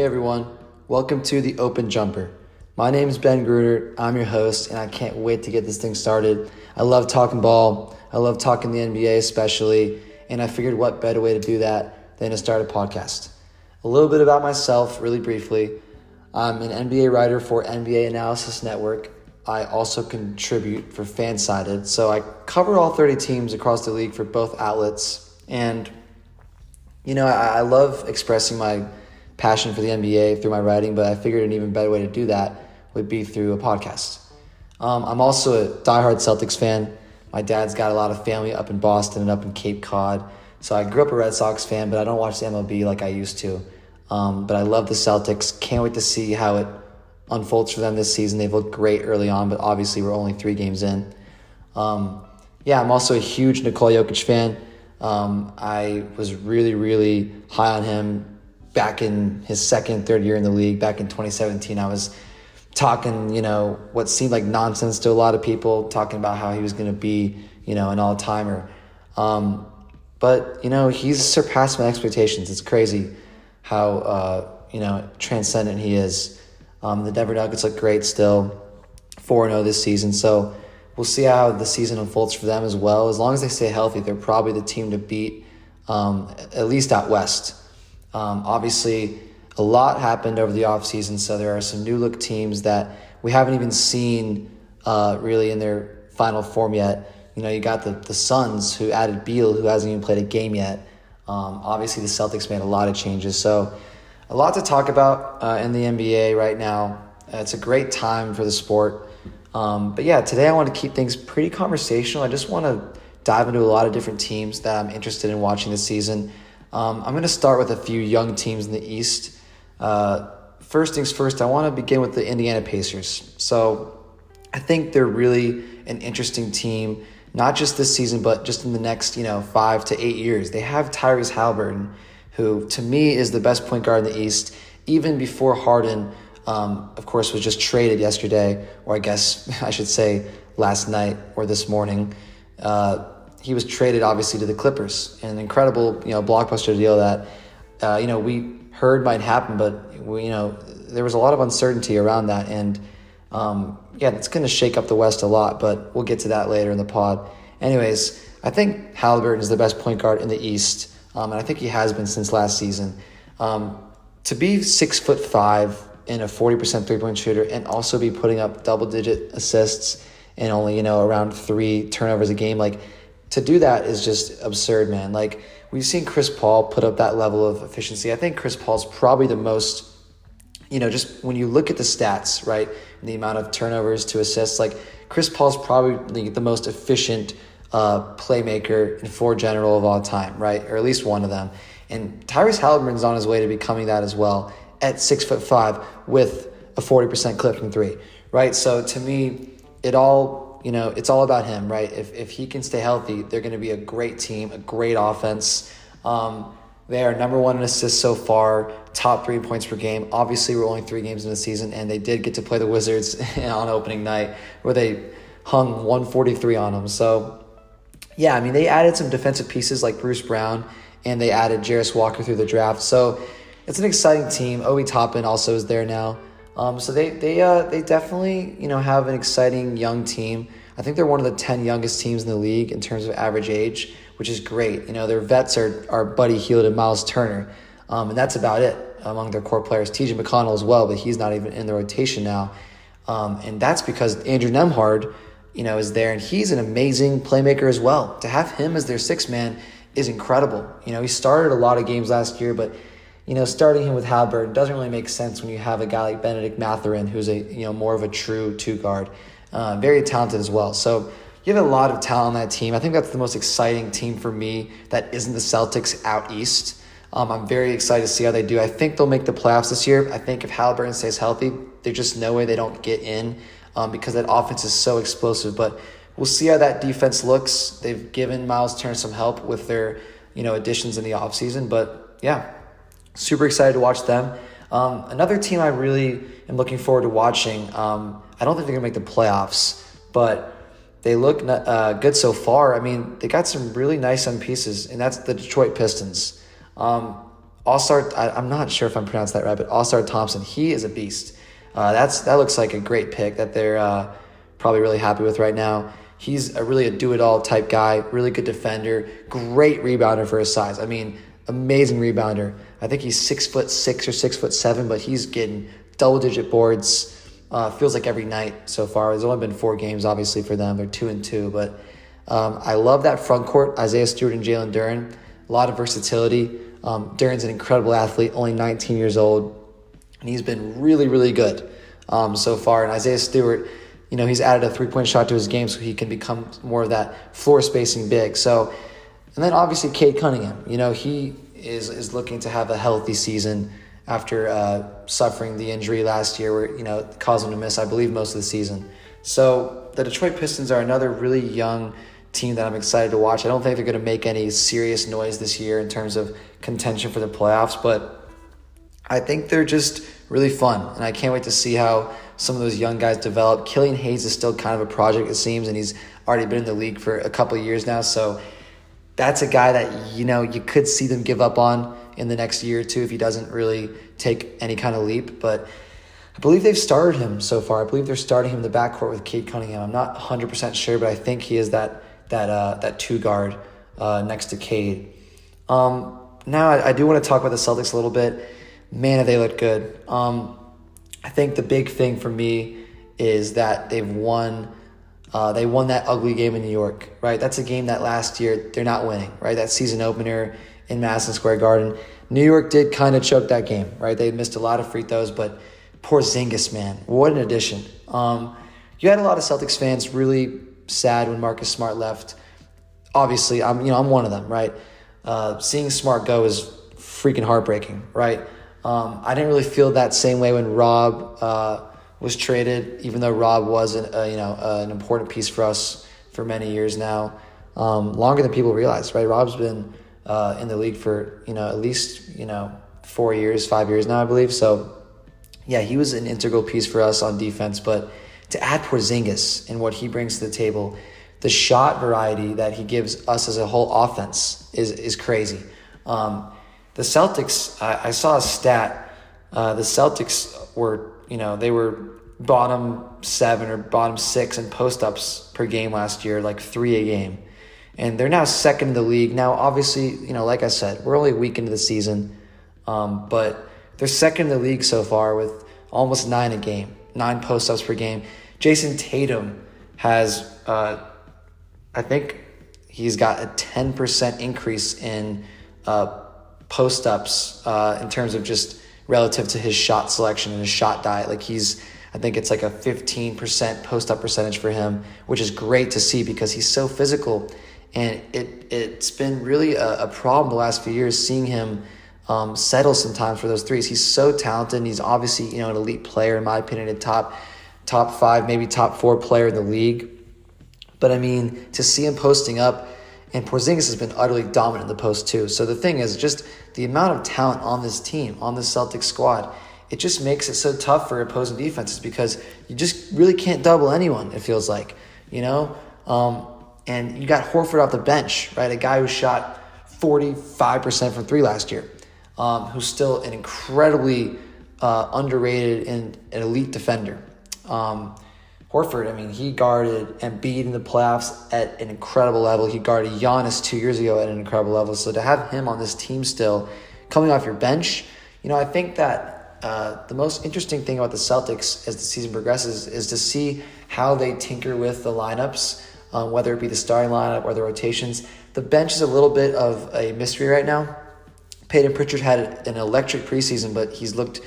Hey everyone, welcome to the Open Jumper. My name is Ben Gruder. I'm your host, and I can't wait to get this thing started. I love talking ball. I love talking the NBA, especially, and I figured what better way to do that than to start a podcast. A little bit about myself, really briefly. I'm an NBA writer for NBA Analysis Network. I also contribute for Fansided, so I cover all 30 teams across the league for both outlets. And you know, I, I love expressing my passion for the NBA through my writing, but I figured an even better way to do that would be through a podcast. Um, I'm also a diehard Celtics fan. My dad's got a lot of family up in Boston and up in Cape Cod. So I grew up a Red Sox fan, but I don't watch the MLB like I used to. Um, but I love the Celtics. Can't wait to see how it unfolds for them this season. They've looked great early on, but obviously we're only three games in. Um, yeah, I'm also a huge Nikola Jokic fan. Um, I was really, really high on him back in his second, third year in the league. Back in 2017, I was talking, you know, what seemed like nonsense to a lot of people, talking about how he was going to be, you know, an all timer. Um, but, you know, he's surpassed my expectations. It's crazy how, uh, you know, transcendent he is. Um, the Denver Nuggets look great still, 4 0 this season. So we'll see how the season unfolds for them as well. As long as they stay healthy, they're probably the team to beat, um, at least out west. Um, obviously, a lot happened over the offseason, so there are some new look teams that we haven't even seen uh, really in their final form yet. You know, you got the, the Suns who added Beal, who hasn't even played a game yet. Um, obviously, the Celtics made a lot of changes. So, a lot to talk about uh, in the NBA right now. Uh, it's a great time for the sport. Um, but yeah, today I want to keep things pretty conversational. I just want to dive into a lot of different teams that I'm interested in watching this season. Um, I'm going to start with a few young teams in the East. Uh, first things first, I want to begin with the Indiana Pacers. So I think they're really an interesting team, not just this season, but just in the next, you know, five to eight years. They have Tyrese Halliburton, who to me is the best point guard in the East, even before Harden, um, of course, was just traded yesterday, or I guess I should say last night or this morning. Uh, he was traded obviously to the Clippers, an incredible you know blockbuster deal that uh, you know we heard might happen, but we, you know there was a lot of uncertainty around that, and um, yeah, it's going to shake up the West a lot. But we'll get to that later in the pod. Anyways, I think Halliburton is the best point guard in the East, um, and I think he has been since last season. Um, to be six foot five and a forty percent three point shooter, and also be putting up double digit assists and only you know around three turnovers a game, like to do that is just absurd, man. Like we've seen Chris Paul put up that level of efficiency. I think Chris Paul's probably the most, you know, just when you look at the stats, right, and the amount of turnovers to assists, like Chris Paul's probably the most efficient uh, playmaker and floor general of all time, right, or at least one of them. And Tyrese Halliburton's on his way to becoming that as well at six foot five with a forty percent clip from three, right? So to me, it all you know, it's all about him, right? If, if he can stay healthy, they're going to be a great team, a great offense. Um, they are number one in assists so far, top three points per game. Obviously, we're only three games in the season, and they did get to play the Wizards on opening night where they hung 143 on them. So, yeah, I mean, they added some defensive pieces like Bruce Brown, and they added Jarace Walker through the draft. So, it's an exciting team. Obi Toppin also is there now. Um, so they they uh, they definitely you know have an exciting young team. I think they're one of the ten youngest teams in the league in terms of average age, which is great. You know their vets are are Buddy Hield and Miles Turner, um, and that's about it among their core players. T.J. McConnell as well, but he's not even in the rotation now, um, and that's because Andrew Nembhard, you know, is there and he's an amazing playmaker as well. To have him as their six man is incredible. You know he started a lot of games last year, but you know, starting him with Halliburton doesn't really make sense when you have a guy like Benedict Mathurin, who's a you know more of a true two guard, uh, very talented as well. So you have a lot of talent on that team. I think that's the most exciting team for me that isn't the Celtics out east. Um, I'm very excited to see how they do. I think they'll make the playoffs this year. I think if Halliburton stays healthy, there's just no way they don't get in um, because that offense is so explosive. But we'll see how that defense looks. They've given Miles Turner some help with their you know additions in the offseason. But yeah, Super excited to watch them. Um, another team I really am looking forward to watching. Um, I don't think they're gonna make the playoffs, but they look uh, good so far. I mean, they got some really nice pieces, and that's the Detroit Pistons. Um, Ausar, I'm not sure if I'm pronouncing that right, but Ausar Thompson, he is a beast. Uh, that's that looks like a great pick that they're uh, probably really happy with right now. He's a really a do it all type guy, really good defender, great rebounder for his size. I mean, amazing rebounder. I think he's six foot six or six foot seven, but he's getting double digit boards. Uh, feels like every night so far. There's only been four games, obviously, for them. They're two and two, but um, I love that front court. Isaiah Stewart and Jalen Duren, a lot of versatility. Um, Duren's an incredible athlete, only 19 years old, and he's been really, really good um, so far. And Isaiah Stewart, you know, he's added a three point shot to his game so he can become more of that floor spacing big. So, and then obviously Cade Cunningham, you know, he is is looking to have a healthy season after uh, suffering the injury last year, where you know caused him to miss, I believe, most of the season. So the Detroit Pistons are another really young team that I'm excited to watch. I don't think they're going to make any serious noise this year in terms of contention for the playoffs, but I think they're just really fun, and I can't wait to see how some of those young guys develop. Killian Hayes is still kind of a project, it seems, and he's already been in the league for a couple years now, so that's a guy that you know you could see them give up on in the next year or two if he doesn't really take any kind of leap, but. I believe they've started him so far. I believe they're starting him in the backcourt with Cade Cunningham. I'm not 100% sure, but I think he is that that uh, that two guard uh, next to Cade. Um, now I, I, do want to talk about the Celtics a little bit. Man, they looked good. Um, I think the big thing for me is that they've won. Uh, they won that ugly game in New York, right? That's a game that last year they're not winning, right? That season opener in Madison Square Garden. New York did kind of choke that game, right? They missed a lot of free throws, but Porzingis, man, what an addition. Um, you had a lot of Celtics fans really sad when Marcus Smart left. Obviously, I'm you know I'm one of them, right? Uh, seeing Smart go is freaking heartbreaking, right? Um, I didn't really feel that same way when Rob uh, was traded, even though Rob was an, uh, you know uh, an important piece for us for many years now, um, longer than people realize, right? Rob's been uh, in the league for you know at least you know four years, five years now, I believe. So yeah, he was an integral piece for us on defense, but to add Porzingis and what he brings to the table, the shot variety that he gives us as a whole offense is is crazy. Um, the Celtics, I, I, saw a stat. Uh, the Celtics were, you know, they were bottom seven or bottom six in post ups per game last year, like three a game. And they're now second in the league. Now, obviously, you know, like I said, we're only a week into the season, um, but they're second in the league so far with almost nine a game, nine post ups per game. Jayson Tatum has, uh, I think he's got a 10% increase in uh, post ups uh, in terms of just relative to his shot selection and his shot diet. Like he's, I think it's like a 15% post up percentage for him, which is great to see because he's so physical. And it, it's been really a, a problem the last few years seeing him um, settle sometimes for those threes. He's so talented. And he's obviously, you know, an elite player, in my opinion, a top top five, maybe top four player in the league. But I mean, to see him posting up, and Porzingis has been utterly dominant in the post too. So the thing is, just the amount of talent on this team, on this Celtics squad, it just makes it so tough for opposing defenses because you just really can't double anyone. It feels like, you know, um, and you got Horford off the bench, right? A guy who shot forty five percent from three last year, um, who's still an incredibly uh, underrated and an elite defender. Um, Horford, I mean, he guarded Embiid in the playoffs at an incredible level. He guarded Giannis two years ago at an incredible level. So to have him on this team still, coming off your bench, you know, I think that uh, the most interesting thing about the Celtics as the season progresses is to see how they tinker with the lineups, um, whether it be the starting lineup or the rotations. The bench is a little bit of a mystery right now. Peyton Pritchard had an electric preseason, but he's looked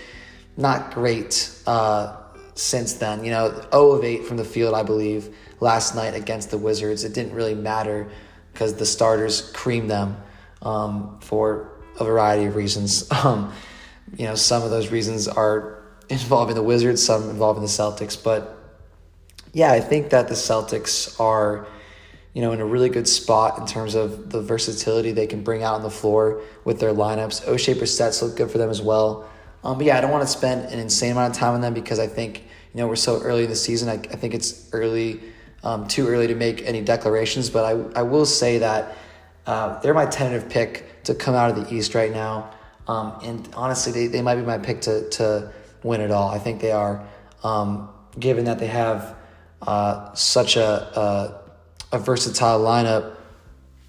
not great. Uh, since then. You know, 0 of 8 from the field, I believe, last night against the Wizards. It didn't really matter because the starters creamed them um, for a variety of reasons. Um, you know, some of those reasons are involving the Wizards, some involving the Celtics. But yeah, I think that the Celtics are, you know, in a really good spot in terms of the versatility they can bring out on the floor with their lineups. Oshae Brissett's look good for them as well. Um, but yeah, I don't want to spend an insane amount of time on them because I think you know we're so early in the season. I, I think it's early, um, too early to make any declarations. But I I will say that uh, they're my tentative pick to come out of the East right now. Um, and honestly, they, they might be my pick to, to win it all. I think they are, um, given that they have uh, such a, a, a versatile lineup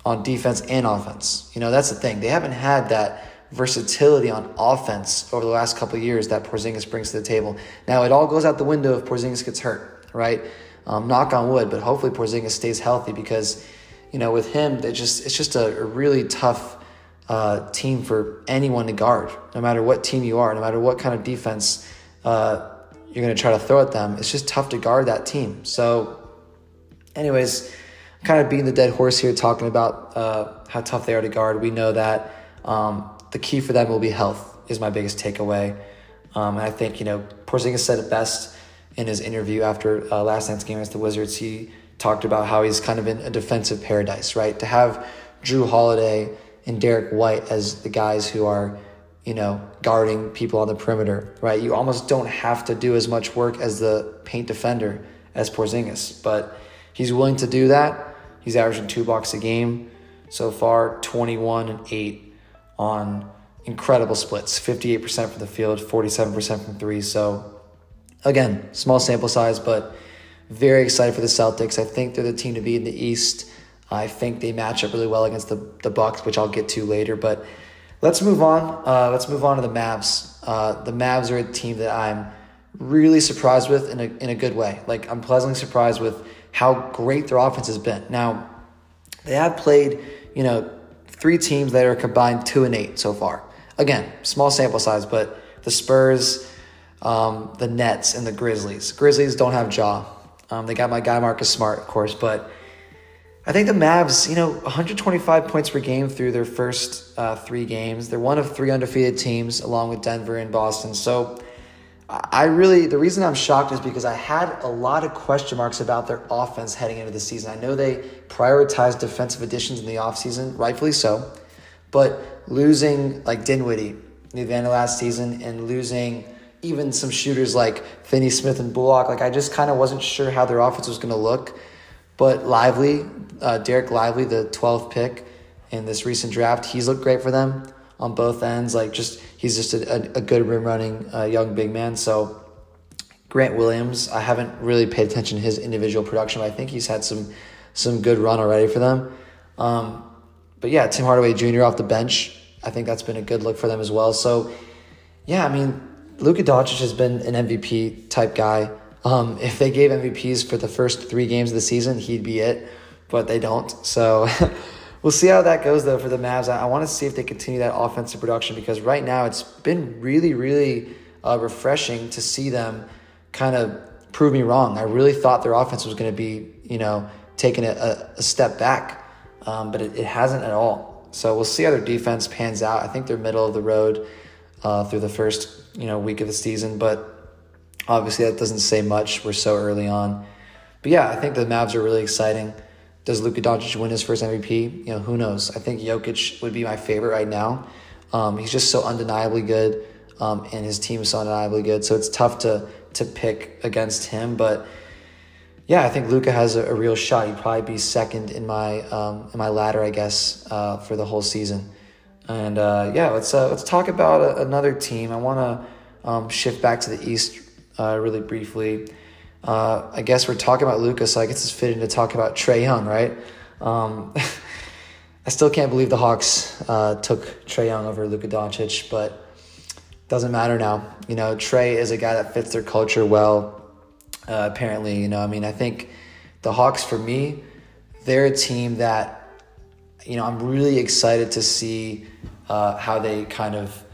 on defense and offense. You know, that's the thing. They haven't had that versatility on offense over the last couple years that Porzingis brings to the table. Now, it all goes out the window if Porzingis gets hurt, right? Um, knock on wood, but hopefully Porzingis stays healthy because, you know, with him, it just it's just a, a really tough uh, team for anyone to guard, no matter what team you are, no matter what kind of defense uh, you're going to try to throw at them. It's just tough to guard that team. So, anyways, kind of beating the dead horse here, talking about uh, how tough they are to guard. We know that um, the key for them will be health. Is my biggest takeaway. Um, and I think you know Porzingis said it best in his interview after uh, last night's game against the Wizards. He talked about how he's kind of in a defensive paradise, right? To have Jrue Holiday and Derrick White as the guys who are, you know, guarding people on the perimeter, right? You almost don't have to do as much work as the paint defender as Porzingis, but he's willing to do that. He's averaging two blocks a game so far, 21 and 8 on incredible splits 58% from the field, 47% from three. So, again, small sample size, but very excited for the Celtics. I think they're the team to be in the East. I think they match up really well against the, the Bucks, which I'll get to later. But let's move on. Uh, let's move on to the Mavs. Uh, the Mavs are a team that I'm really surprised with in a, in a good way. Like, I'm pleasantly surprised with how great their offense has been. Now, they have played, you know, three teams that are combined two and eight so far. Again, small sample size, but the Spurs, um, the Nets, and the Grizzlies. Grizzlies don't have Ja. Um, they got my guy Marcus Smart, of course, but I think the Mavs, you know, 125 points per game through their first uh, three games. They're one of three undefeated teams, along with Denver and Boston. So I really, the reason I'm shocked is because I had a lot of question marks about their offense heading into the season. I know they prioritized defensive additions in the offseason, rightfully so, but losing like Dinwiddie the end of last season and losing even some shooters like Finney Smith and Bullock, like I just kind of wasn't sure how their offense was going to look. But Lively, uh, Dereck Lively, the 12th pick in this recent draft, he's looked great for them on both ends. Like just he's just a, a, a good rim running uh, young big man. So Grant Williams, I haven't really paid attention to his individual production, but I think he's had some some good run already for them. Um, but yeah, Tim Hardaway Jr. off the bench, I think that's been a good look for them as well. So yeah, I mean, Luka Doncic has been an MVP type guy. Um, if they gave MVPs for the first three games of the season, he'd be it, but they don't. So we'll see how that goes though for the Mavs. I, I want to see if they continue that offensive production because right now it's been really, really uh, refreshing to see them kind of prove me wrong. I really thought their offense was going to be, you know, taking a, a step back, um, but it, it, hasn't at all. So we'll see how their defense pans out. I think they're middle of the road uh, through the first, you know, week of the season, but obviously that doesn't say much. We're so early on. But yeah, I think the Mavs are really exciting. Does Luka Doncic win his first MVP? You know, who knows? I think Jokic would be my favorite right now. Um, he's just so undeniably good, um, and his team is so undeniably good. So it's tough to to pick against him. But yeah, I think Luka has a, a, real shot. He'd probably be second in my um, in my ladder, I guess, uh, for the whole season. And uh, yeah, let's uh, let's talk about a, another team. I want to um, shift back to the East uh, really briefly. Uh, I guess we're talking about Luka, so I guess it's fitting to talk about Trae Young, right? Um, I still can't believe the Hawks uh, took Trae Young over Luka Doncic, but doesn't matter now. You know, Trae is a guy that fits their culture well. Uh, apparently, you know, I mean, I think the Hawks, for me, they're a team that, you know, I'm really excited to see uh, how they kind of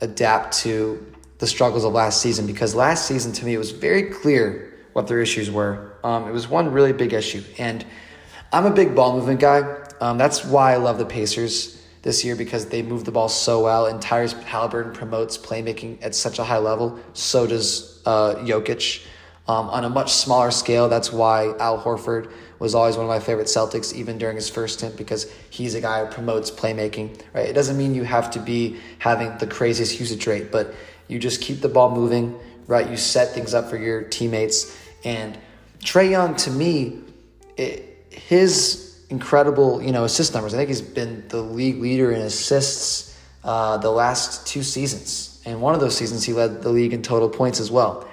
adapt to the struggles of last season because last season to me it was very clear what their issues were. Um, it was one really big issue. And I'm a big ball movement guy. Um, that's why I love the Pacers this year because they move the ball so well. And Tyrese Halliburton promotes playmaking at such a high level. So does uh, Jokic. Um, on a much smaller scale, that's why Al Horford was always one of my favorite Celtics, even during his first stint, because he's a guy who promotes playmaking. Right? It doesn't mean you have to be having the craziest usage rate, but you just keep the ball moving. Right? You set things up for your teammates and Trae Young, to me, it, his incredible, you know, assist numbers. I think he's been the league leader in assists uh, the last two seasons. And one of those seasons, he led the league in total points as well.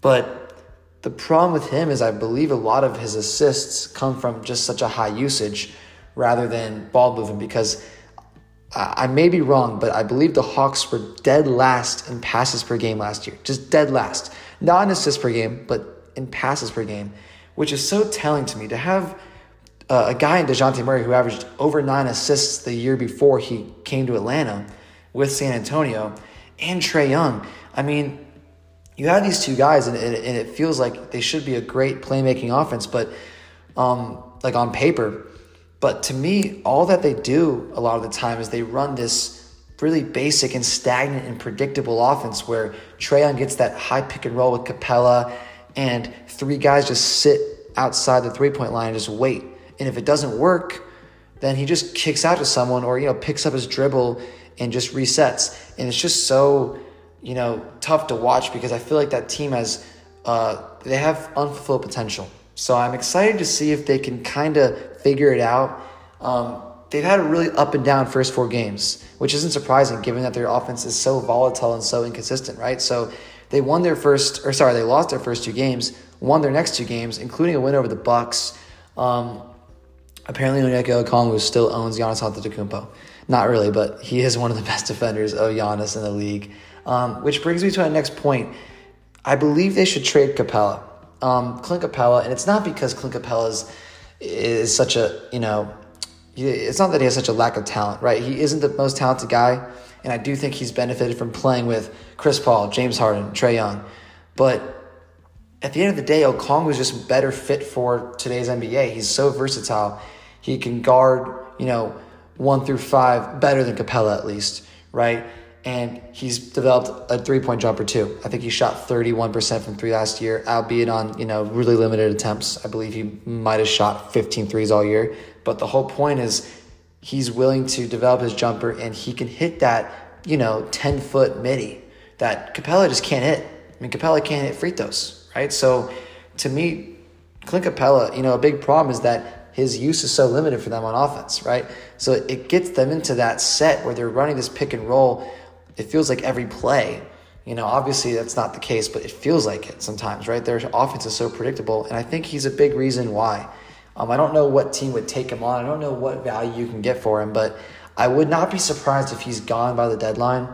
But the problem with him is, I believe a lot of his assists come from just such a high usage rather than ball movement because I may be wrong, but I believe the Hawks were dead last in passes per game last year. Just dead last. Not in assists per game, but in passes per game, which is so telling to me to have uh, a guy in DeJounte Murray who averaged over nine assists the year before he came to Atlanta with San Antonio and Trae Young. I mean, you have these two guys, and, and, and it feels like they should be a great playmaking offense, but um, like on paper, but to me, all that they do a lot of the time is they run this really basic and stagnant and predictable offense where Trae gets that high pick and roll with Capela, and three guys just sit outside the three point line and just wait. And if it doesn't work, then he just kicks out to someone or you know picks up his dribble and just resets. And it's just so you know tough to watch because I feel like that team has uh, they have unfulfilled potential. So I'm excited to see if they can kind of figure it out. Um, they've had a really up and down first four games, which isn't surprising given that their offense is so volatile and so inconsistent, right? So they won their first, or sorry, they lost their first two games, won their next two games, including a win over the Bucks. Um, apparently, Onyeka Okongwu still owns Giannis Antetokounmpo. Not really, but he is one of the best defenders of Giannis in the league. Um, which brings me to my next point. I believe they should trade Capela um, Clint Capela, and it's not because Clint Capela is, is such a, you know, it's not that he has such a lack of talent, right? He isn't the most talented guy, and I do think he's benefited from playing with Chris Paul, James Harden, Trae Young. But at the end of the day, Okongwu's just better fit for today's NBA. He's so versatile. He can guard, you know, one through five better than Capela at least, right? and he's developed a three point jumper too. I think he shot 31% from three last year, albeit on, you know, really limited attempts. I believe he might have shot 15 threes all year. But the whole point is he's willing to develop his jumper and he can hit that, you know, 10 foot midi that Capela just can't hit. I mean, Capela can't hit free throws, right? So to me, Clint Capela, you know, a big problem is that his use is so limited for them on offense, right? So it gets them into that set where they're running this pick and roll it feels like every play. You know, obviously that's not the case, but it feels like it sometimes, right? Their offense is so predictable, and I think he's a big reason why. Um, I don't know what team would take him on. I don't know what value you can get for him, but I would not be surprised if he's gone by the deadline.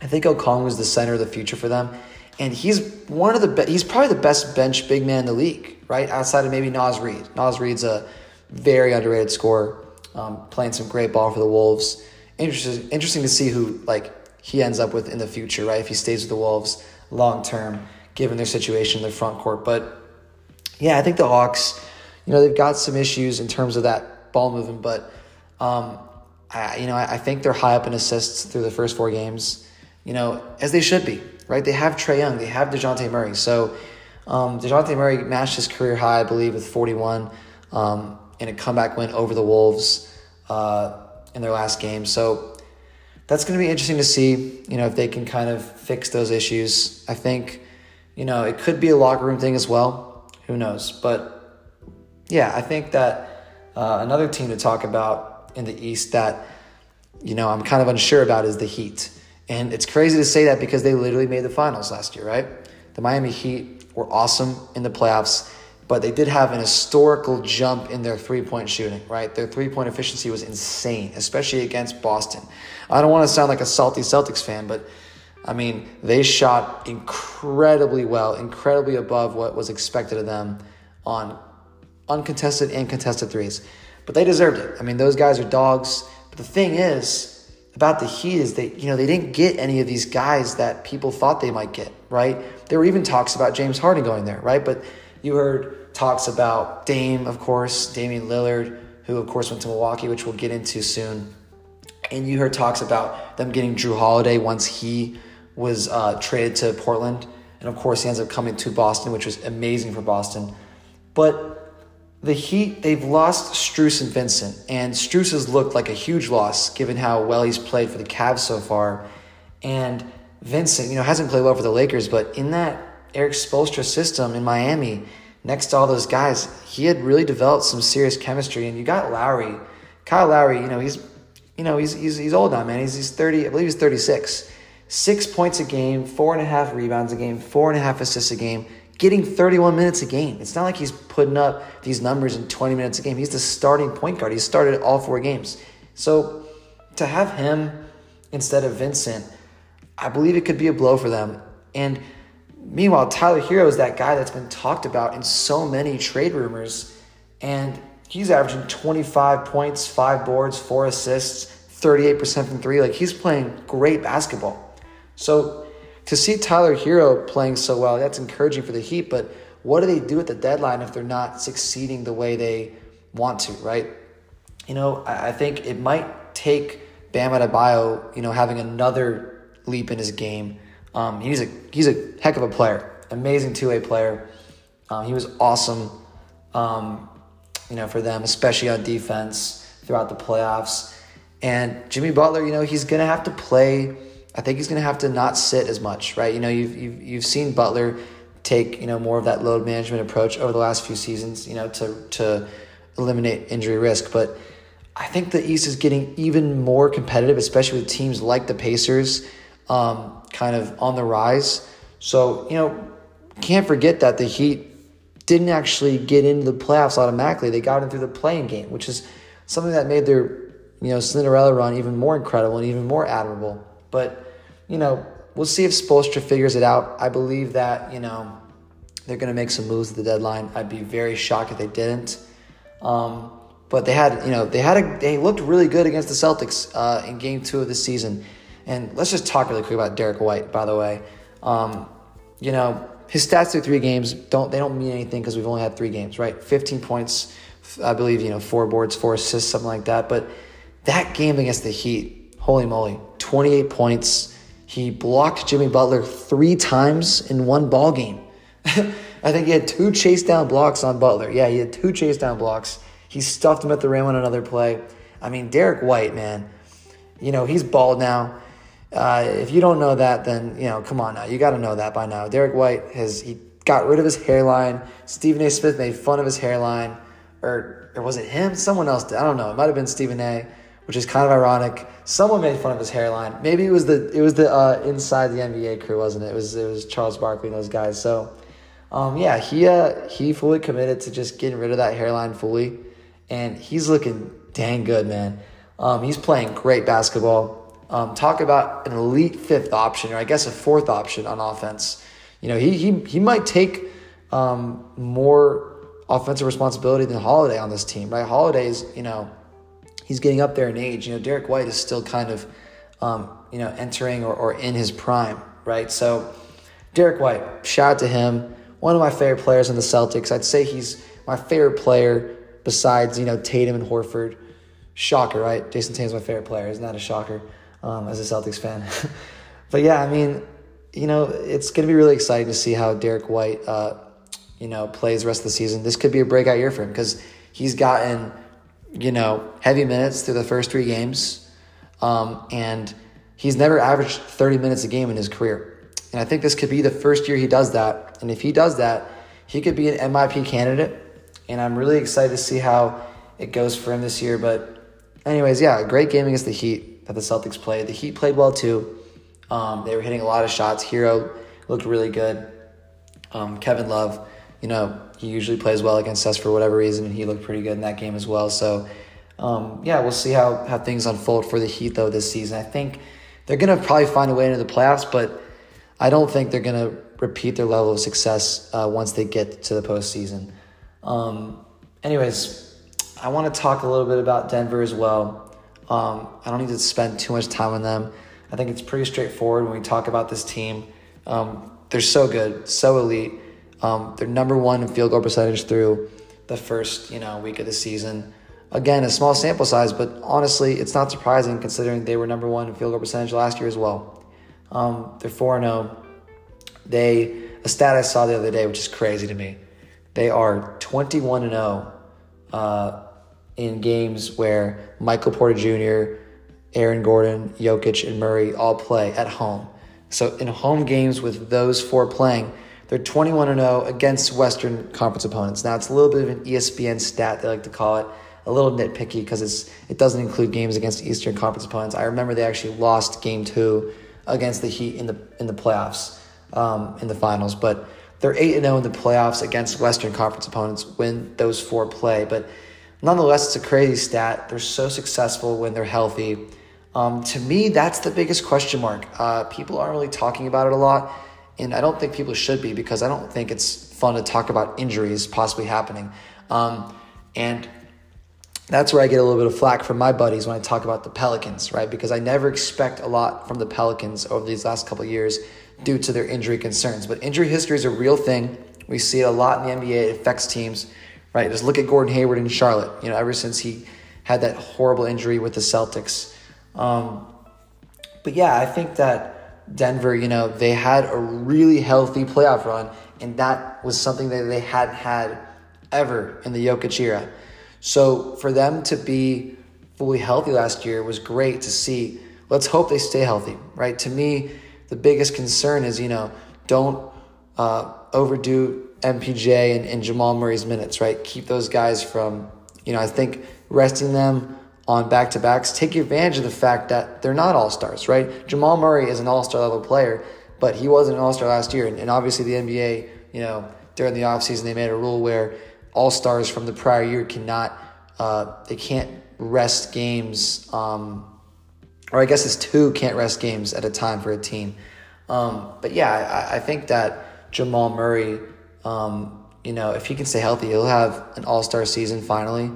I think Okongwu's the center of the future for them, and he's one of the be- he's probably the best bench big man in the league, right? Outside of maybe Naz Reid. Naz Reid's a very underrated scorer, um, playing some great ball for the Wolves. Interesting, interesting to see who like he ends up with in the future, right? If he stays with the Wolves long term, given their situation in their front court. But yeah, I think the Hawks, you know, they've got some issues in terms of that ball movement, but um, I, you know, I, I think they're high up in assists through the first four games, you know, as they should be, right? They have Trae Young, they have DeJounte Murray. So um, DeJounte Murray matched his career high, I believe, with 41 um, in a comeback win over the Wolves uh, in their last game. So that's going to be interesting to see, you know, if they can kind of fix those issues. I think, you know, it could be a locker room thing as well. Who knows? But yeah, I think that uh, another team to talk about in the East that, you know, I'm kind of unsure about is the Heat. And it's crazy to say that because they literally made the finals last year, right? The Miami Heat were awesome in the playoffs but they did have an historical jump in their three point shooting, right? Their three point efficiency was insane, especially against Boston. I don't want to sound like a salty Celtics fan, but I mean, they shot incredibly well, incredibly above what was expected of them on uncontested and contested threes. But they deserved it. I mean, those guys are dogs. But the thing is about the Heat is they, you know, they didn't get any of these guys that people thought they might get, right? There were even talks about James Harden going there, right? But you heard talks about Dame, of course, Damian Lillard, who of course went to Milwaukee, which we'll get into soon. And you heard talks about them getting Jrue Holiday once he was uh, traded to Portland. And of course, he ends up coming to Boston, which was amazing for Boston. But the Heat, they've lost Strus and Vincent. And Strus has looked like a huge loss given how well he's played for the Cavs so far. And Vincent, you know, hasn't played well for the Lakers, but in that Erik Spoelstra system in Miami, next to all those guys, he had really developed some serious chemistry. And you got Lowry, Kyle Lowry. You know, he's you know, he's, he's, he's old now, man. He's, he's 30, I believe he's 36. Six points a game, four and a half rebounds a game, four and a half assists a game, getting 31 minutes a game. It's not like he's putting up these numbers in 20 minutes a game. He's the starting point guard. He's started all four games. So to have him instead of Vincent, I believe it could be a blow for them. And meanwhile, Tyler Herro is that guy that's been talked about in so many trade rumors. And he's averaging 25 points, five boards, four assists, 38% from three. Like he's playing great basketball. So to see Tyler Herro playing so well, that's encouraging for the Heat. But what do they do at the deadline if they're not succeeding the way they want to, right? You know, I think it might take Bam Adebayo, you know, having another leap in his game. Um, he's a he's a heck of a player, amazing two way player. Um, he was awesome, um, you know, for them, especially on defense throughout the playoffs. And Jimmy Butler, you know, he's gonna have to play I think he's going to have to not sit as much, right? You know, you've, you've, you've seen Butler take, you know, more of that load management approach over the last few seasons, you know, to, to eliminate injury risk. But I think the East is getting even more competitive, especially with teams like the Pacers um, kind of on the rise. So, you know, can't forget that the Heat didn't actually get into the playoffs automatically. They got in through the play-in game, which is something that made their, you know, Cinderella run even more incredible and even more admirable. But, you know, we'll see if Spoelstra figures it out. I believe that, you know, they're going to make some moves at the deadline. I'd be very shocked if they didn't. Um, but they had, you know, they had a, they looked really good against the Celtics uh, in Game Two of the season. And let's just talk really quick about Derrick White. By the way, um, you know, his stats through three games don't they don't mean anything because we've only had three games, right? Fifteen points, I believe, you know, four boards, four assists, something like that. But that game against the Heat, holy moly, 28 points. He blocked Jimmy Butler three times in one ball game. I think he had two chase down blocks on Butler. Yeah, he had two chase down blocks. He stuffed him at the rim on another play. I mean, Derrick White, man, you know, he's bald now. Uh, if you don't know that, then, you know, come on now. You got to know that by now. Derrick White has, he got rid of his hairline. Stephen A. Smith made fun of his hairline. Or, or was it him? Someone else did. I don't know. It might have been Stephen A which is kind of ironic. Someone made fun of his hairline. Maybe it was the it was the uh, inside the NBA crew, wasn't it? It was it was Charles Barkley and those guys. So, um, yeah, he uh, he fully committed to just getting rid of that hairline fully, and he's looking dang good, man. Um, he's playing great basketball. Um, talk about an elite fifth option, or I guess a fourth option on offense. You know, he he he might take um, more offensive responsibility than Holiday on this team, right? Holiday's, you know he's getting up there in age. You know, Derrick White is still kind of, um, you know, entering or, or in his prime, right? So, Derrick White, shout out to him. One of my favorite players in the Celtics. I'd say he's my favorite player besides, you know, Tatum and Horford. Shocker, right? Jayson Tatum's my favorite player. Isn't that a shocker um, as a Celtics fan? but yeah, I mean, you know, it's going to be really exciting to see how Derrick White, uh, you know, plays the rest of the season. This could be a breakout year for him because he's gotten you know, heavy minutes through the first three games. Um, and he's never averaged 30 minutes a game in his career. And I think this could be the first year he does that. And if he does that, he could be an MIP candidate. And I'm really excited to see how it goes for him this year. But, anyways, yeah, great game against the Heat that the Celtics played. The Heat played well too. Um, they were hitting a lot of shots. Herro looked really good. Um, Kevin Love, you know, he usually plays well against us for whatever reason, and he looked pretty good in that game as well. So, um, yeah, we'll see how, how things unfold for the Heat, though, this season. I think they're going to probably find a way into the playoffs, but I don't think they're going to repeat their level of success uh, once they get to the postseason. Um, anyways, I want to talk a little bit about Denver as well. Um, I don't need to spend too much time on them. I think it's pretty straightforward when we talk about this team. Um, they're so good, so elite. Um, they're number one in field goal percentage through the first you know week of the season. Again, a small sample size, but honestly, it's not surprising considering they were number one in field goal percentage last year as well. Um, they're four zero. Oh. They a stat I saw the other day, which is crazy to me. They are twenty one and zero oh, uh, in games where Michael Porter Jr., Aaron Gordon, Jokic, and Murray all play at home. So in home games with those four playing, they're 21 0 against Western Conference opponents. Now, it's a little bit of an ESPN stat, they like to call it. a little nitpicky because it doesn't include games against Eastern Conference opponents. I remember they actually lost Game Two against the Heat in the in the playoffs, um, in the finals, but they're eight and zero oh in the playoffs against Western Conference opponents when those four play. But nonetheless, it's a crazy stat. They're so successful when they're healthy. Um, to me, that's the biggest question mark. Uh, people aren't really talking about it a lot, and I don't think people should be because I don't think it's fun to talk about injuries possibly happening. Um, and that's where I get a little bit of flack from my buddies when I talk about the Pelicans, right? Because I never expect a lot from the Pelicans over these last couple years due to their injury concerns. But injury history is a real thing. We see it a lot in the NBA. It affects teams, right? Just look at Gordon Hayward in Charlotte. You know, ever since he had that horrible injury with the Celtics. Um, but yeah, I think that Denver, you know, they had a really healthy playoff run, and that was something that they hadn't had ever in the Jokic era. So for them to be fully healthy last year was great to see. Let's hope they stay healthy, right? To me, the biggest concern is, you know, don't uh, overdo MPJ and, and Jamal Murray's minutes, right? Keep those guys from, you know, I think resting them on back to backs, take advantage of the fact that they're not all stars, right? Jamal Murray is an all star level player, but he wasn't an all star last year. And, and, obviously, the NBA, you know, during the offseason, they made a rule where all stars from the prior year cannot, uh, they can't rest games, um, or I guess it's two can't rest games at a time for a team. Um, but yeah, I, I, think that Jamal Murray, um, you know, if he can stay healthy, he'll have an all star season finally.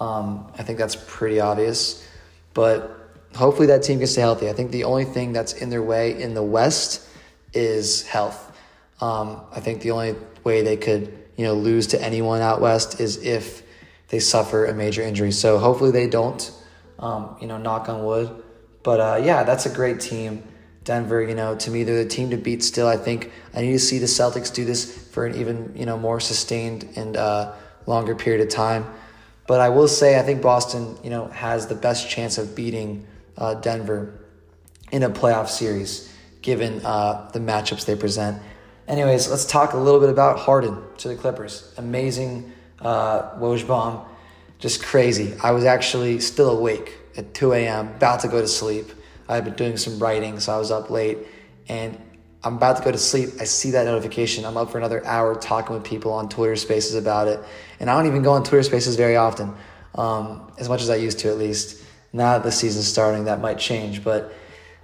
Um, I think that's pretty obvious. But hopefully that team can stay healthy. I think the only thing that's in their way in the West is health. Um, I think the only way they could, you know, lose to anyone out west is if they suffer a major injury. So hopefully they don't. Um, you know, knock on wood. But uh, yeah, that's a great team. Denver, you know, to me they're the team to beat. Still, I think I need to see the Celtics do this for an even you know more sustained and uh, longer period of time. But I will say, I think Boston, you know, has the best chance of beating uh, Denver in a playoff series, given uh, the matchups they present. Anyways, let's talk a little bit about Harden to the Clippers. Amazing uh, Woj bomb, just crazy. I was actually still awake at 2 a.m., about to go to sleep. I had been doing some writing, so I was up late, and I'm about to go to sleep. I see that notification. I'm up for another hour talking with people on Twitter Spaces about it. And I don't even go on Twitter Spaces very often, um, as much as I used to at least. Now that the season's starting, that might change. But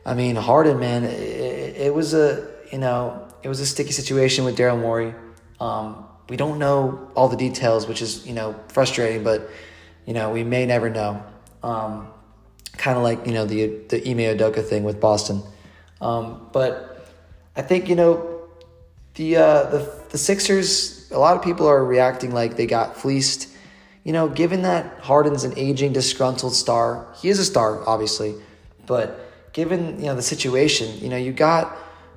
I mean, Harden, man, it, it was a you know it was a sticky situation with Daryl Morey. Um, we don't know all the details, which is you know frustrating, but you know we may never know. Um, kind of like you know the the Ime Udoka thing with Boston, um, but I think you know the uh, the the Sixers. A lot of people are reacting like they got fleeced. You know, given that Harden's an aging, disgruntled star, he is a star, obviously, but given you know the situation, you know you got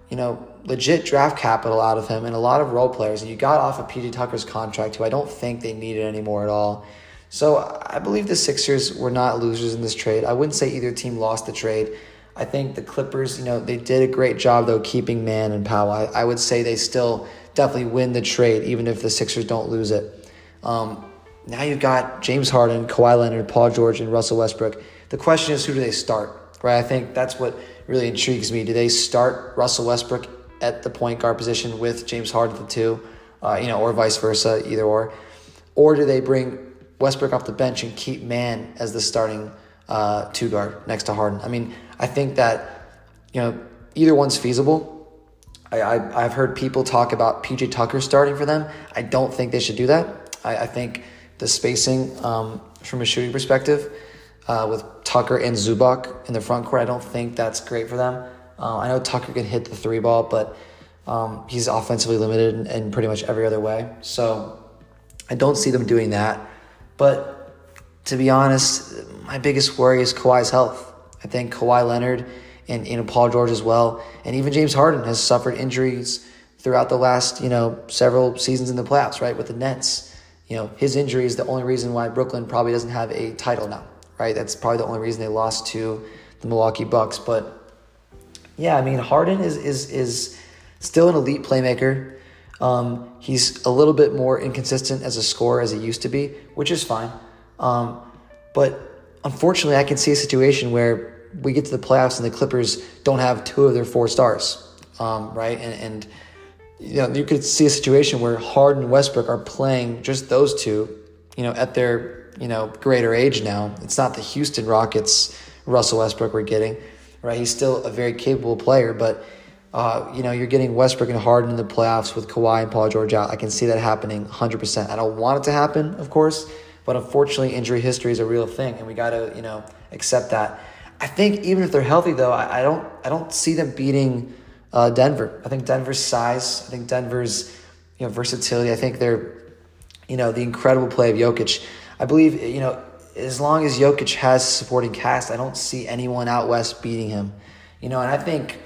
you know legit draft capital out of him and a lot of role players, and you got off of PJ Tucker's contract, who I don't think they needed anymore at all. So I believe the Sixers were not losers in this trade. I wouldn't say either team lost the trade. I think the Clippers, you know, they did a great job though keeping Mann and Powell. I, I would say they still definitely win the trade, even if the Sixers don't lose it. Um, now you've got James Harden, Kawhi Leonard, Paul George, and Russell Westbrook. The question is, who do they start? Right? I think that's what really intrigues me. Do they start Russell Westbrook at the point guard position with James Harden at the two, uh, you know, or vice versa, either or, or do they bring Westbrook off the bench and keep Mann as the starting uh, two guard next to Harden? I mean, I think that you know either one's feasible. I, I have heard people talk about PJ Tucker starting for them. I don't think they should do that. I, I think the spacing um, from a shooting perspective uh, with Tucker and Zubac in the front court, I don't think that's great for them. Uh, I know Tucker can hit the three ball, but um, he's offensively limited in, in pretty much every other way. So I don't see them doing that. But to be honest, my biggest worry is Kawhi's health. I think Kawhi Leonard and you know Paul George as well, and even James Harden has suffered injuries throughout the last you know several seasons in the playoffs, right? With the Nets, you know his injury is the only reason why Brooklyn probably doesn't have a title now, right? That's probably the only reason they lost to the Milwaukee Bucks. But yeah, I mean Harden is is is still an elite playmaker. Um, he's a little bit more inconsistent as a scorer as he used to be, which is fine. Um, but unfortunately, I can see a situation where we get to the playoffs and the Clippers don't have two of their four stars, um, right? And, and you know, you could see a situation where Harden and Westbrook are playing just those two, you know, at their, you know, greater age now. It's not the Houston Rockets Russell Westbrook we're getting, right? He's still a very capable player, but, uh, you know, you're getting Westbrook and Harden in the playoffs with Kawhi and Paul George out. I can see that happening 100%. I don't want it to happen, of course, but unfortunately, injury history is a real thing, and we got to, you know, accept that. I think even if they're healthy, though, I, I don't, I don't see them beating – uh, Denver. I think Denver's size. I think Denver's you know versatility. I think they're you know the incredible play of Jokic. I believe you know as long as Jokic has supporting cast, I don't see anyone out west beating him. You know, and I think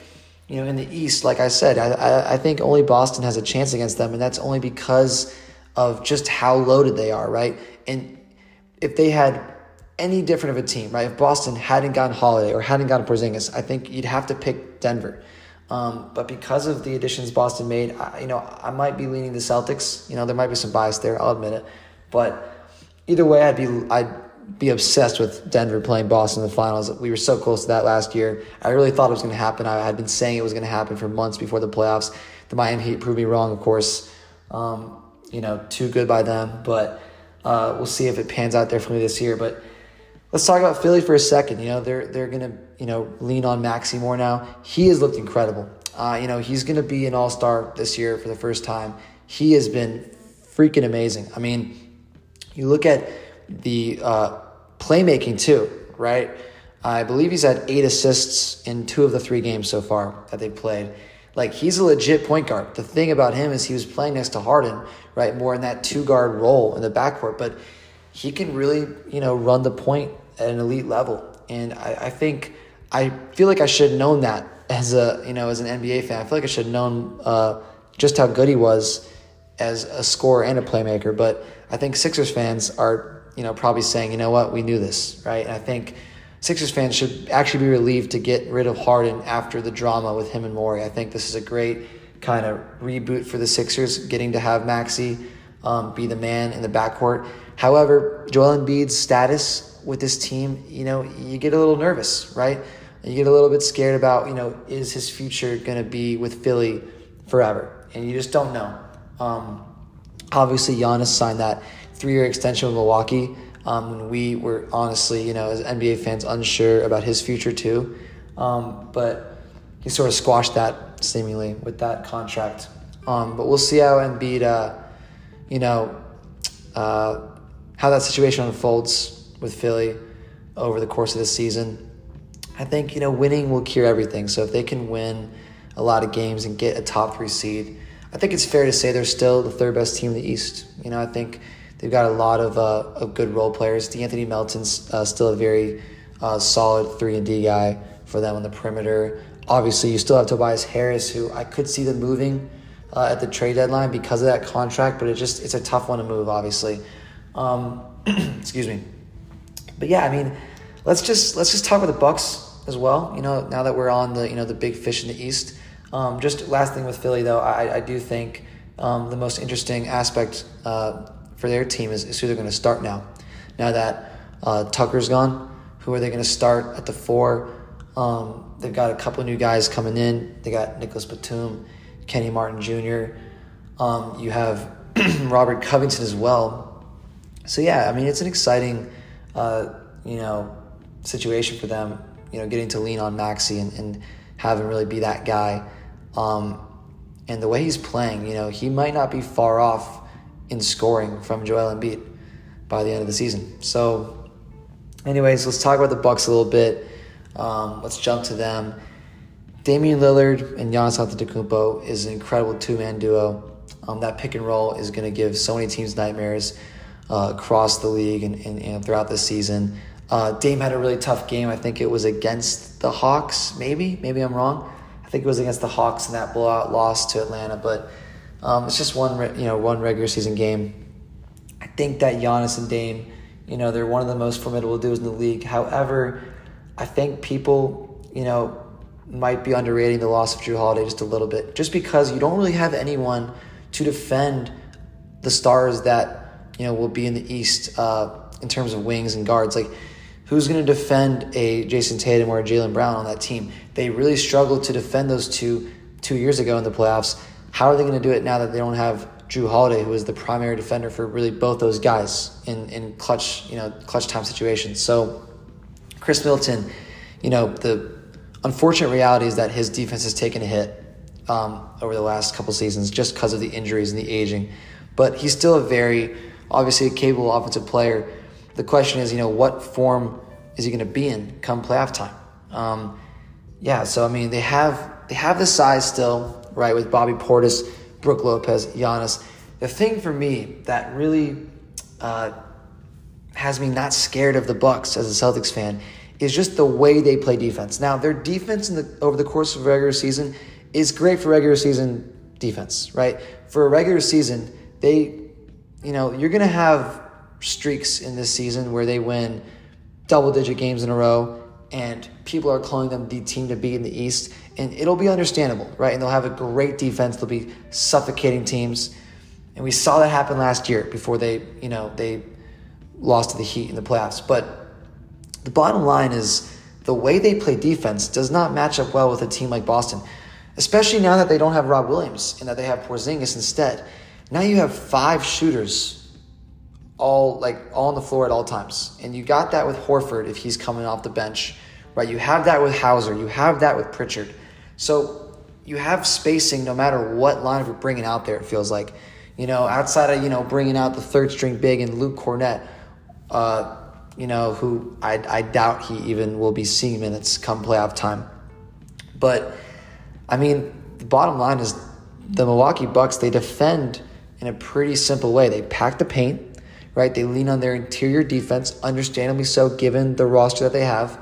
you know in the East, like I said, I I, I think only Boston has a chance against them, and that's only because of just how loaded they are, right? And if they had any different of a team, right? If Boston hadn't gotten Holiday or hadn't gotten Porzingis, I think you'd have to pick Denver. Um, but because of the additions Boston made, I, you know, I might be leaning the Celtics. You know, there might be some bias there. I'll admit it. But either way, I'd be I'd be obsessed with Denver playing Boston in the finals. We were so close to that last year. I really thought it was going to happen. I had been saying it was going to happen for months before the playoffs. The Miami Heat proved me wrong, of course. Um, you know, too good by them. But uh, we'll see if it pans out there for me this year. But let's talk about Philly for a second. You know, they're they're to you know, lean on Maxey more now. He has looked incredible. Uh, you know, he's to be an all star this year for the first time. He has been freaking amazing. I mean, you look at the uh, playmaking too, right? I believe he's had eight assists in two of the three games so far that they've played. Like he's a legit point guard. The thing about him is he was playing next to Harden, right? More in that two guard role in the backcourt, but he can really, you know, run the point at an elite level. And I, I think I feel like I should have known that as a you know as an NBA fan. I feel like I should have known uh, just how good he was as a scorer and a playmaker. But I think Sixers fans are you know probably saying, you know what, we knew this, right? And I think Sixers fans should actually be relieved to get rid of Harden after the drama with him and Morey. I think this is a great kind of reboot for the Sixers, getting to have Maxey um, be the man in the backcourt. However, Joel Embiid's status with this team, you know, you get a little nervous, right? you get a little bit scared about, you know, is his future going to be with Philly forever? And you just don't know. Um, obviously, Giannis signed that three year extension with Milwaukee um, when we were honestly, you know, as NBA fans, unsure about his future too. Um, but he sort of squashed that seemingly with that contract. Um, but we'll see how Embiid, uh, you know, uh, how that situation unfolds with Philly over the course of the season. I think, you know, winning will cure everything. So if they can win a lot of games and get a top three seed, I think it's fair to say they're still the third best team in the East. You know, I think they've got a lot of, uh, of good role players. De'Anthony Melton's uh, still a very uh, solid 3 and D guy for them on the perimeter. Obviously, you still have Tobias Harris, who I could see them moving uh, at the trade deadline because of that contract, but it just it's a tough one to move, obviously. Um, excuse me. But yeah, I mean, let's just let's just talk about the Bucks as well. You know, now that we're on the you know the big fish in the East. Um, just last thing with Philly though, I, I do think um, the most interesting aspect uh, for their team is, is who they're going to start now. Now that uh, Tucker's gone, who are they going to start at the four? Um, they've got a couple new guys coming in. They got Nicholas Batum, Kenyon Martin Jr. Um, you have Robert Covington as well. So yeah, I mean it's an exciting, uh, you know, situation for them you know, getting to lean on Maxey and, and have him really be that guy. Um, and the way he's playing, you know, he might not be far off in scoring from Joel Embiid by the end of the season. So, anyways, let's talk about the Bucks a little bit. Um, let's jump to them. Damian Lillard and Giannis Antetokounmpo is an incredible two-man duo. Um, that pick and roll is going to give so many teams nightmares uh, across the league and, and, and throughout the season. Uh, Dame had a really tough game. I think it was against the Hawks, maybe. Maybe I'm wrong. I think it was against the Hawks in that blowout loss to Atlanta. But um, it's just one, you know, one regular season game. I think that Giannis and Dame, you know, they're one of the most formidable duos in the league. However, I think people, you know, might be underrating the loss of Jrue Holiday just a little bit, just because you don't really have anyone to defend the stars that you know will be in the East. Uh, in terms of wings and guards. Like, who's going to defend a Jayson Tatum or a Jaylen Brown on that team? They really struggled to defend those two two years ago in the playoffs. How are they going to do it now that they don't have Jrue Holiday, who is the primary defender for really both those guys in, in clutch, you know, clutch time situations? So, Khris Middleton, you know, the unfortunate reality is that his defense has taken a hit um, over the last couple seasons just because of the injuries and the aging. But he's still a very, obviously, a capable offensive player. The question is, you know, what form is he going to be in come playoff time? Um, yeah, so I mean, they have they have the size still, right, with Bobby Portis, Brook Lopez, Giannis. The thing for me that really uh, has me not scared of the Bucks as a Celtics fan is just the way they play defense. Now, their defense in the over the course of regular season is great for regular season defense, right? For a regular season, they, you know, you're going to have streaks in this season where they win double digit games in a row and people are calling them the team to beat in the East. And it'll be understandable, right? And they'll have a great defense. They'll be suffocating teams. And we saw that happen last year before they, you know, they lost to the Heat in the playoffs. But the bottom line is the way they play defense does not match up well with a team like Boston, especially now that they don't have Rob Williams and that they have Porzingis instead. Now you have five shooters all like all on the floor at all times. And you got that with Horford if he's coming off the bench, right? You have that with Hauser, you have that with Pritchard. So you have spacing no matter what lineup you're bringing out there. It feels like, you know, outside of you know bringing out the third string big and Luke Kornet, uh, you know, who I I doubt he even will be seeing minutes come playoff time. But I mean, the bottom line is the Milwaukee Bucks they defend in a pretty simple way. They pack the paint right? They lean on their interior defense, understandably so, given the roster that they have.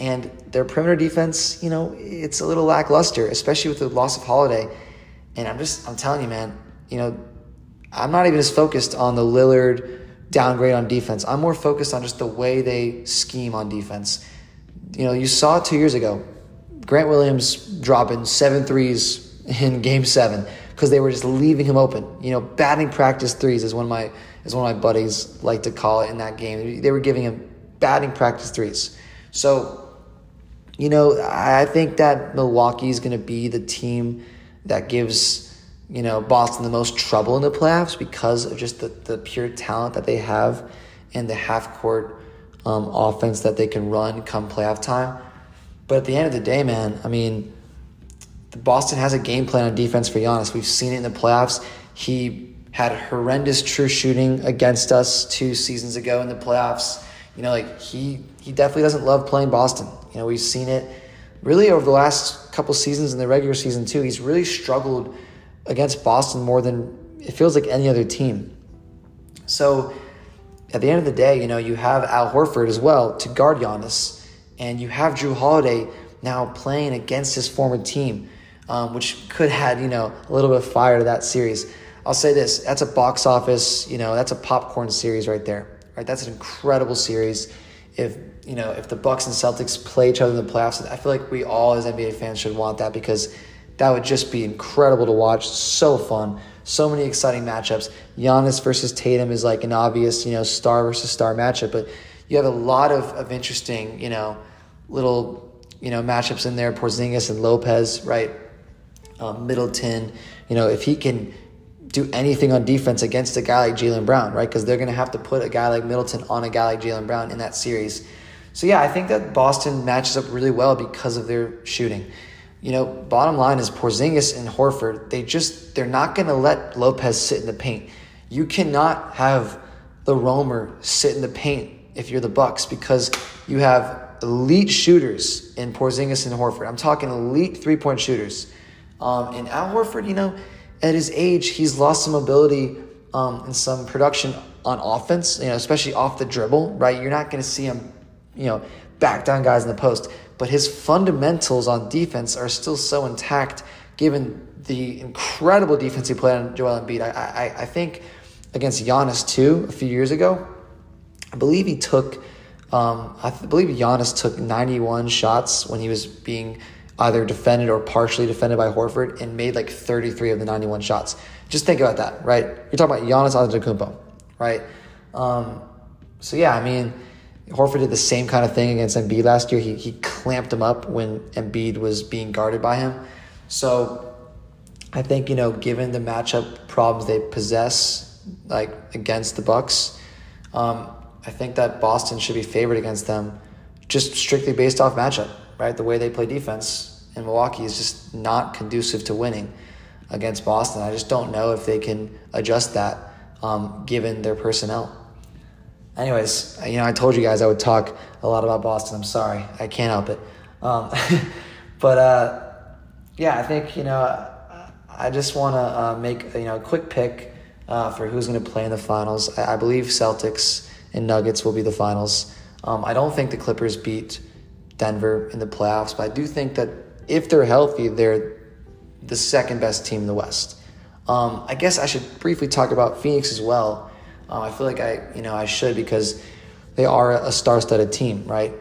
And their perimeter defense, you know, it's a little lackluster, especially with the loss of Holiday. And I'm just, I'm telling you, man, you know, I'm not even as focused on the Lillard downgrade on defense. I'm more focused on just the way they scheme on defense. You know, you saw two years ago, Grant Williams dropping seven threes in game seven because they were just leaving him open. You know, batting practice threes is one of my as one of my buddies like to call it in that game. They were giving him batting practice threes. So, you know, I think that Milwaukee is going to be the team that gives, you know, Boston the most trouble in the playoffs because of just the, the pure talent that they have and the half court um, offense that they can run come playoff time. But at the end of the day, man, I mean, Boston has a game plan on defense for Giannis. We've seen it in the playoffs. He had horrendous true shooting against us two seasons ago in the playoffs. You know, like he he definitely doesn't love playing Boston. Know, we've seen it really over the last couple seasons in the regular season too. He's really struggled against Boston more than it feels like any other team. So at the end of the day, you know, you have Al Horford as well to guard Giannis, and you have Jrue Holiday now playing against his former team, um, which could add, you know, a little bit of fire to that series. I'll say this: that's a box office, you know, that's a popcorn series right there. Right, that's an incredible series. If you know, if the Bucks and Celtics play each other in the playoffs, I feel like we all as NBA fans should want that because that would just be incredible to watch. So fun, so many exciting matchups. Giannis versus Tatum is like an obvious, you know, star versus star matchup, but you have a lot of, of interesting, you know, little, you know, matchups in there. Porzingis and Lopez, right? Um, Middleton, you know, if he can do anything on defense against a guy like Jaylen Brown, right? Because they're going to have to put a guy like Middleton on a guy like Jaylen Brown in that series. So, yeah, I think that Boston matches up really well because of their shooting. You know, bottom line is Porzingis and Horford, they just, they're not going to let Lopez sit in the paint. You cannot have the Romer sit in the paint if you're the Bucks because you have elite shooters in Porzingis and Horford. I'm talking elite three point shooters. Um, and Al Horford, you know, at his age, he's lost some ability um, and some production on offense, you know, especially off the dribble, right? You're not going to see him, you know, back down guys in the post. But his fundamentals on defense are still so intact given the incredible defense he played on Joel Embiid. I, I, I think against Giannis, too, a few years ago, I believe he took, um, I believe Giannis took 91 shots when he was being – either defended or partially defended by Horford and made like 33 of the 91 shots. Just think about that, right? You're talking about Giannis Antetokounmpo, right? Um, so yeah, I mean, Horford did the same kind of thing against Embiid last year. He he clamped him up when Embiid was being guarded by him. So I think you know, given the matchup problems they possess, like against the Bucks, um, I think that Boston should be favored against them, just strictly based off matchup. Right, the way they play defense in Milwaukee is just not conducive to winning against Boston. I just don't know if they can adjust that um, given their personnel. Anyways, you know, I told you guys I would talk a lot about Boston. I'm sorry, I can't help it. Um, but uh, yeah, I think you know, I just want to uh, make you know a quick pick uh, for who's going to play in the finals. I, I, believe Celtics and Nuggets will be the finals. Um, I don't think the Clippers beat Denver in the playoffs, but I do think that if they're healthy, they're the second best team in the West. Um, I guess I should briefly talk about Phoenix as well. Um, I feel like I, you know, I should because they are a star-studded team, right?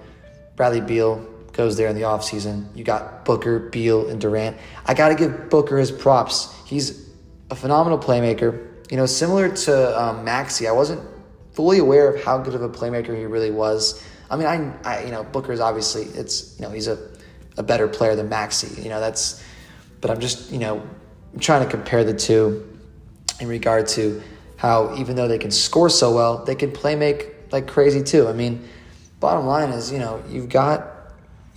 Bradley Beal goes there in the offseason. You got Booker, Beal, and Durant. I got to give Booker his props. He's a phenomenal playmaker. You know, similar to um, Maxey, I wasn't fully aware of how good of a playmaker he really was. I mean, I, I you know, Booker's obviously it's you know he's a, a better player than Maxey. You know, that's but I'm just, you know, I'm trying to compare the two in regard to how even though they can score so well, they can play make like crazy too. I mean, bottom line is, you know, you've got,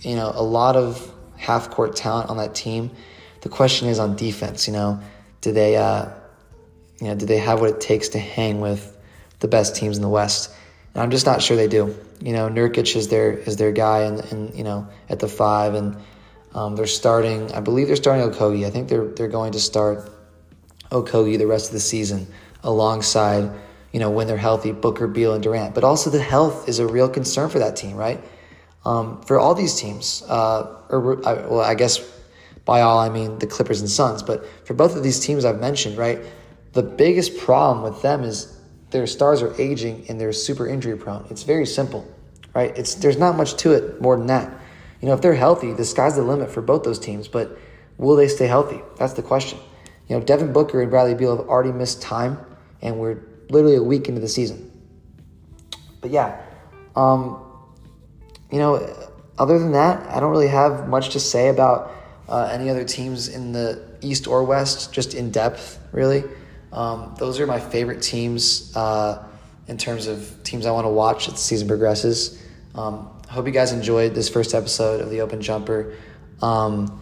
you know, a lot of half court talent on that team. The question is on defense, you know, do they uh you know, do they have what it takes to hang with the best teams in the West? I'm just not sure they do. You know, Nurkic is their is their guy and and you know, at the five and um, they're starting, I believe they're starting Okogie. I think they're they're going to start Okogie the rest of the season alongside, you know, when they're healthy, Booker, Beal, and Durant. But also the health is a real concern for that team, right? Um, for all these teams, uh, or well, I guess by all I mean the Clippers and Suns, but for both of these teams I've mentioned, right, the biggest problem with them is their stars are aging and they're super injury prone. It's very simple, right? It's there's not much to it more than that you know, if they're healthy, the sky's the limit for both those teams. But will they stay healthy? That's the question. You know, Devin Booker and Bradley Beal have already missed time, and we're literally a week into the season. But yeah, um, you know, other than that, I don't really have much to say about uh, any other teams in the East or West, just in depth, really. Um, those are my favorite teams uh, in terms of teams I want to watch as the season progresses. Um, I hope you guys enjoyed this first episode of the Open Jumper. Um,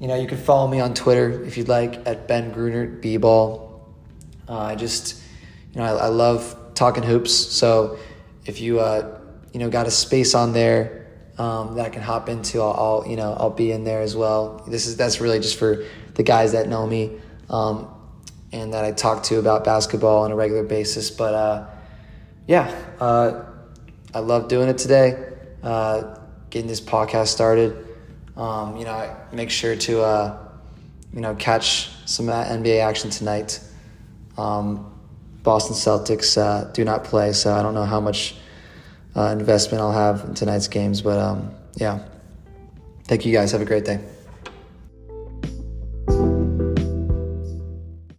you know, you can follow me on Twitter if you'd like at Ben Gruner B Ball. Uh, I just, you know, I, I, love talking hoops. So if you, uh, you know, got a space on there um, that I can hop into, I'll, I'll, you know, I'll be in there as well. This is that's really just for the guys that know me um, and that I talk to about basketball on a regular basis. But uh, yeah, uh, I love doing it today uh, getting this podcast started. Um, you know, make sure to uh, you know catch some NBA action tonight. Um, Boston Celtics uh, do not play, so I don't know how much uh, investment I'll have in tonight's games. But um, yeah, thank you guys. Have a great day.